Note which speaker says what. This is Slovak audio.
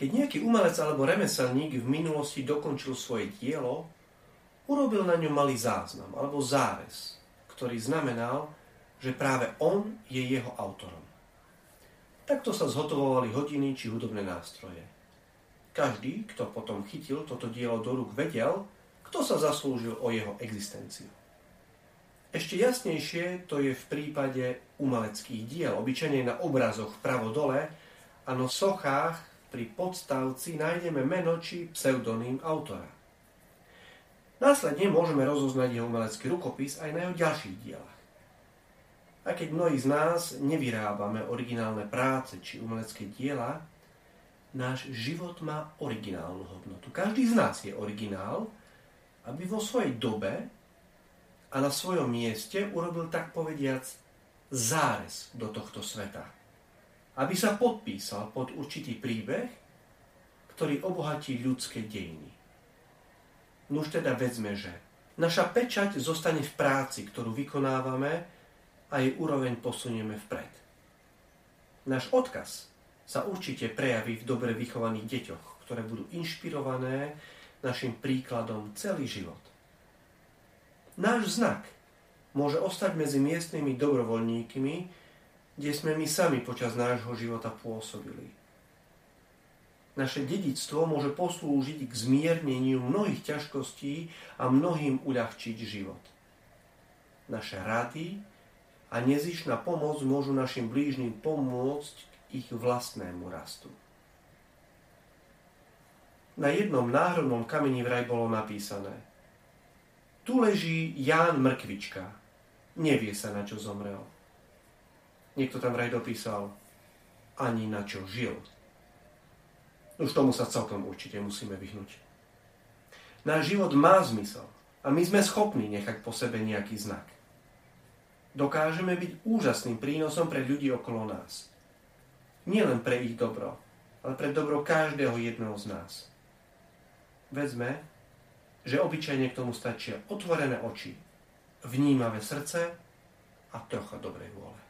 Speaker 1: Keď nejaký umelec alebo remeselník v minulosti dokončil svoje dielo, urobil na ňom malý záznam alebo zárez, ktorý znamenal, že práve on je jeho autorom. Takto sa zhotovovali hodiny či hudobné nástroje. Každý, kto potom chytil toto dielo do rúk, vedel, kto sa zaslúžil o jeho existenciu. Ešte jasnejšie to je v prípade umeleckých diel. Obyčajne na obrazoch pravo dole a na sochách pri podstavci nájdeme meno či pseudonym autora. Následne môžeme rozoznať jeho umelecký rukopis aj na jeho ďalších dielach. A keď mnohí z nás nevyrábame originálne práce či umelecké diela, náš život má originálnu hodnotu. Každý z nás je originál, aby vo svojej dobe a na svojom mieste urobil tak povediac zárez do tohto sveta. Aby sa podpísal pod určitý príbeh, ktorý obohatí ľudské dejiny. Nuž teda vedzme, že naša pečať zostane v práci, ktorú vykonávame a jej úroveň posunieme vpred. Náš odkaz sa určite prejaví v dobre vychovaných deťoch, ktoré budú inšpirované našim príkladom celý život. Náš znak môže ostať medzi miestnymi dobrovoľníkmi, kde sme my sami počas nášho života pôsobili. Naše dedictvo môže poslúžiť k zmierneniu mnohých ťažkostí a mnohým uľahčiť život. Naše rady a nezišná pomoc môžu našim blížnym pomôcť k ich vlastnému rastu. Na jednom náhrodnom kameni vraj bolo napísané – tu leží Ján Mrkvička. Nevie sa, na čo zomrel. Niekto tam vraj dopísal, ani na čo žil. Už tomu sa celkom určite musíme vyhnúť. Náš život má zmysel a my sme schopní nechať po sebe nejaký znak. Dokážeme byť úžasným prínosom pre ľudí okolo nás. Nielen pre ich dobro, ale pre dobro každého jedného z nás. Vezme, že obyčajne k tomu stačia otvorené oči, vnímavé srdce a trocha dobrej vôle.